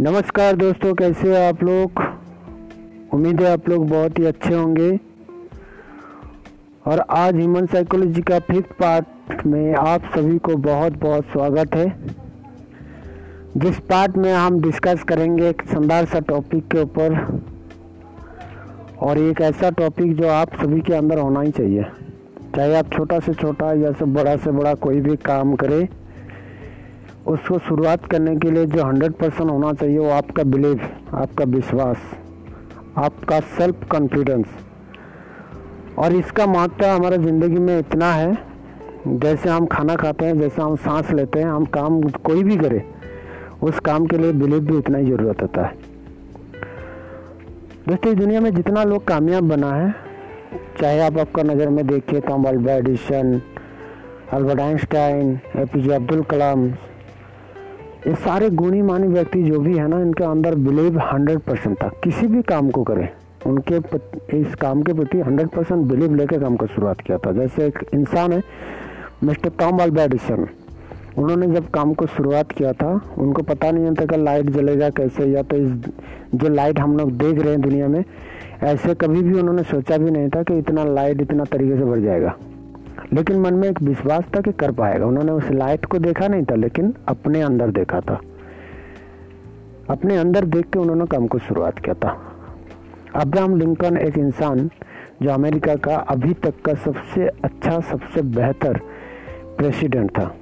नमस्कार दोस्तों, कैसे हैं आप लोग? उम्मीद है आप लोग बहुत ही अच्छे होंगे। और आज ह्यूमन साइकोलॉजी का फिफ्थ पार्ट में आप सभी को बहुत बहुत स्वागत है। जिस पार्ट में हम डिस्कस करेंगे एक शानदार सा टॉपिक के ऊपर, और एक ऐसा टॉपिक जो आप सभी के अंदर होना ही चाहिए। चाहे आप छोटा से छोटा या से बड़ा से बड़ा कोई भी काम करें उसको शुरुआत करने के लिए जो हंड्रेड परसेंट होना चाहिए वो आपका बिलीव आपका विश्वास, आपका सेल्फ कॉन्फिडेंस और इसका महत्व हमारे ज़िंदगी में इतना है, जैसे हम खाना खाते हैं, जैसे हम सांस लेते हैं, हम काम कोई भी करें, उस काम के लिए बिलीव भी उतना ही ज़रूरत होता है। दोस्तों, इस दुनिया में जितना लोग कामयाब बना है, चाहे आप आपका नज़र में देखिए तो Albert Edison Albert Einstein A P J Abdul Kalam ये सारे गुणी मानी व्यक्ति जो भी है ना, इनके अंदर बिलीव हंड्रेड परसेंट था। किसी भी काम को करें, उनके इस काम के प्रति हंड्रेड परसेंट बिलीव लेकर काम को शुरुआत किया था। जैसे एक इंसान है, मिस्टर टॉम एडिसन उन्होंने जब काम को शुरुआत किया था, उनको पता नहीं था कि लाइट जलेगा कैसे, या तो इस, जो लाइट हम लोग देख रहे हैं दुनिया में, ऐसे कभी भी उन्होंने सोचा भी नहीं था कि इतना लाइट इतना तरीके से बढ़ जाएगा। लेकिन मन में एक विश्वास था कि कर पाएगा। उन्होंने उस लाइट को देखा नहीं था, लेकिन अपने अंदर देखा था। अपने अंदर देख के उन्होंने काम को शुरुआत किया था। अब्राहम लिंकन एक इंसान जो अमेरिका का अभी तक का सबसे अच्छा सबसे बेहतर प्रेसिडेंट था।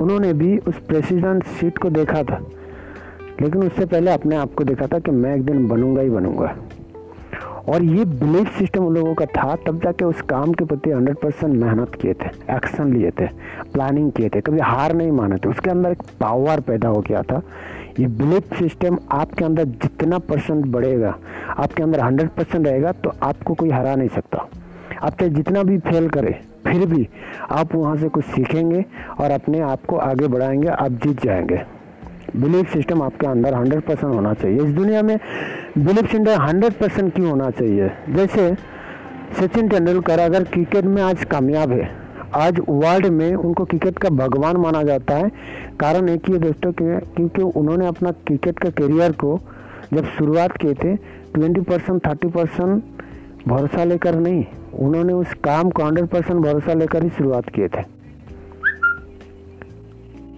उन्होंने भी उस प्रेसिडेंट सीट को देखा था, लेकिन उससे पहले अपने आप को देखा था कि मैं एक दिन बनूँगा ही बनूँगा। और ये बिलीफ सिस्टम उन लोगों का था, तब जाके उस काम के प्रति हंड्रेड परसेंट मेहनत किए थे एक्शन लिए थे प्लानिंग किए थे, कभी हार नहीं माने थे। उसके अंदर एक पावर पैदा हो गया था। ये बिलीफ सिस्टम आपके अंदर जितना परसेंट बढ़ेगा, आपके अंदर हंड्रेड परसेंट रहेगा तो आपको कोई हरा नहीं सकता। आप चाहे जितना भी फेल करें, फिर भी आप वहाँ से कुछ सीखेंगे और अपने आप को आगे बढ़ाएँगे, आप जीत जाएँगे। बिलीफ सिस्टम आपके अंदर हंड्रेड परसेंट होना चाहिए। इस दुनिया में बिलीफ सिस्टम हंड्रेड परसेंट क्यों होना चाहिए? जैसे सचिन तेंदुलकर, अगर क्रिकेट में आज कामयाब है, आज वर्ल्ड में उनको क्रिकेट का भगवान माना जाता है। कारण एक ही दोस्तों क्योंकि उन्होंने अपना क्रिकेट का करियर को जब शुरुआत किए थे ट्वेंटी परसेंट थर्टी परसेंट भरोसा लेकर नहीं, उन्होंने उस काम को हंड्रेड परसेंट भरोसा लेकर ही शुरुआत किए थे।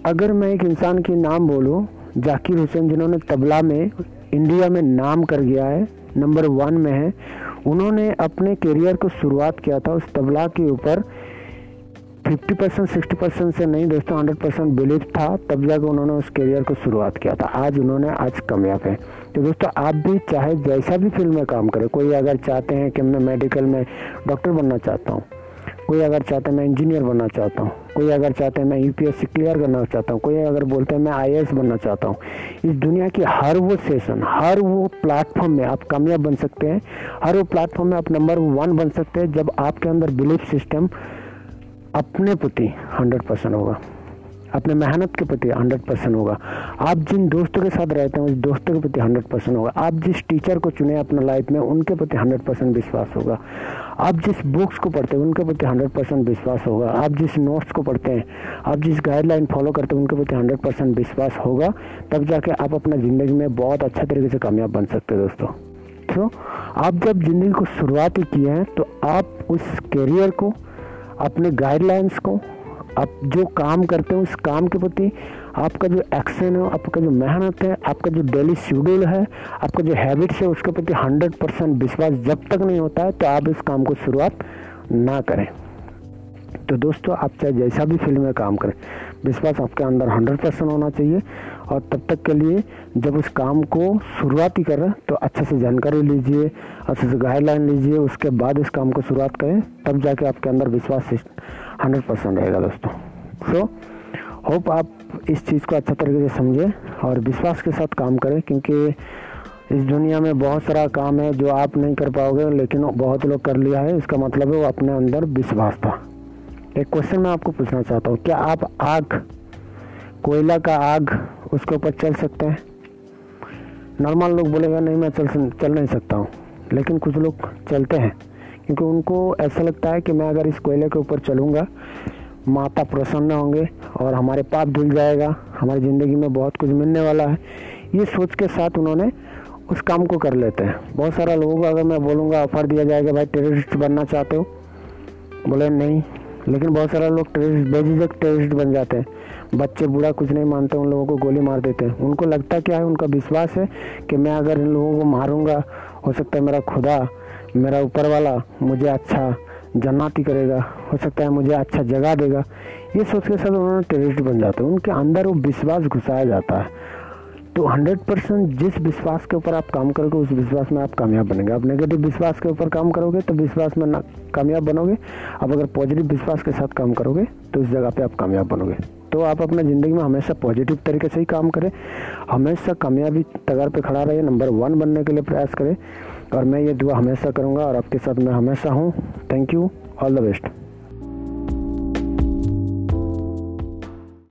अगर मैं एक इंसान के नाम बोलूँ, जाकिर हुसैन, जिन्होंने तबला में, इंडिया में नाम कर गया है, नंबर वन में है, उन्होंने अपने करियर को शुरुआत किया था उस तबला के ऊपर। 50 परसेंट सिक्सटी परसेंट से नहीं, दोस्तों हंड्रेड परसेंट बिलीव था, तब जाकर उन्होंने उस करियर को शुरुआत किया था। आज उन्होंने आज कामयाब है। तो दोस्तों, आप भी चाहे जैसा भी फ़ील्ड में काम करें, कोई अगर चाहते हैं कि मैं मेडिकल में डॉक्टर बनना चाहता हूँ कोई अगर चाहता है मैं इंजीनियर बनना चाहता हूँ, कोई अगर चाहता है मैं यूपीएससी क्लियर करना चाहता हूँ, कोई अगर बोलते हैं मैं आईएएस बनना चाहता हूँ, इस दुनिया की हर वो सेशन हर वो प्लेटफॉर्म में आप कामयाब बन सकते हैं, हर वो प्लेटफॉर्म में आप नंबर वन बन सकते हैं, जब आपके अंदर बिलीफ सिस्टम अपने प्रति हंड्रेड परसेंट होगा। अपने मेहनत के प्रति हंड्रेड परसेंट होगा। आप जिन दोस्तों के साथ रहते हैं, उस दोस्तों के प्रति हंड्रेड परसेंट होगा। आप जिस टीचर को चुने अपने लाइफ में, उनके प्रति हंड्रेड परसेंट विश्वास होगा। आप जिस बुक्स को पढ़ते हैं, उनके प्रति हंड्रेड परसेंट विश्वास होगा। आप जिस नोट्स को पढ़ते हैं, आप जिस गाइडलाइन फॉलो करते हैं, उनके प्रति हंड्रेड परसेंट विश्वास होगा। तब जाके आप अपना ज़िंदगी में बहुत अच्छा तरीके से कामयाब बन सकते हैं दोस्तों। तो आप जब ज़िंदगी को शुरुआत ही किए हैं तो आप उस करियर को, अपने गाइडलाइंस को आप जो काम करते हैं, उस काम के प्रति आपका जो एक्शन है, आपका जो मेहनत है, आपका जो डेली शेड्यूल है, आपका जो हैबिट्स है, उसके प्रति हंड्रेड परसेंट विश्वास जब तक नहीं होता है तो आप इस काम को शुरुआत ना करें। तो दोस्तों, आप चाहे जैसा भी फ़ील्ड में काम करें विश्वास आपके अंदर हंड्रेड परसेंट होना चाहिए और तब तक के लिए जब उस काम को शुरुआत ही करें तो अच्छे से जानकारी लीजिए, अच्छे से गाइडलाइन लीजिए, उसके बाद इस काम को शुरुआत करें, तब जाके आपके अंदर विश्वास हंड्रेड परसेंट रहेगा दोस्तों। सो होप आप इस चीज़ को अच्छा तरीके से समझें और विश्वास के साथ काम करें, क्योंकि इस दुनिया में बहुत सारा काम है जो आप नहीं कर पाओगे, लेकिन बहुत लोग कर लिया है, इसका मतलब है वो अपने अंदर विश्वास था। एक क्वेश्चन मैं आपको पूछना चाहता हूँ, क्या आप आग, कोयला का आग, उसके ऊपर चल सकते हैं? नॉर्मल लोग बोलेगा, नहीं, मैं चल चल नहीं सकता हूँ। लेकिन कुछ लोग चलते हैं, क्योंकि उनको ऐसा लगता है कि मैं अगर इस कोयले के ऊपर चलूँगा, माता प्रसन्न होंगे और हमारे पाप धुल जाएगा, हमारी ज़िंदगी में बहुत कुछ मिलने वाला है। ये सोच के साथ उन्होंने उस काम को कर लेते हैं। बहुत सारा लोगों को अगर मैं बोलूँगा, ऑफ़र दिया जाएगा, भाई टेररिस्ट बनना चाहते हो? बोले, नहीं लेकिन बहुत सारे लोग टेररिस्ट बेझिझक टेररिस्ट बन जाते हैं। बच्चे, बूढ़ा कुछ नहीं मानते, उन लोगों को गोली मार देते हैं। उनको लगता क्या है, उनका विश्वास है कि मैं अगर इन लोगों को मारूँगा, हो सकता है मेरा खुदा, मेरा ऊपर वाला मुझे अच्छा जन्नाती करेगा, हो सकता है मुझे अच्छा जगह देगा। ये सोच के साथ उन्होंने टेररिस्ट बन जाते हैं। उनके अंदर वो विश्वास घुसाया जाता है। तो 100 परसेंट जिस विश्वास के ऊपर आप काम करोगे, उस विश्वास में आप कामयाब बनेंगे। आप नेगेटिव विश्वास के ऊपर काम करोगे तो विश्वास में ना कामयाब बनोगे। अब अगर पॉजिटिव विश्वास के साथ काम करोगे तो उस जगह पे आप कामयाब बनोगे। तो आप अपने ज़िंदगी में हमेशा पॉजिटिव तरीके से ही काम करें। हमेशा कामयाबी तगार पे खड़ा रहे नंबर वन बनने के लिए प्रयास करें। और मैं ये दुआ हमेशा करूँगा और आपके साथ मैं हमेशा हूँ। Thank you all the best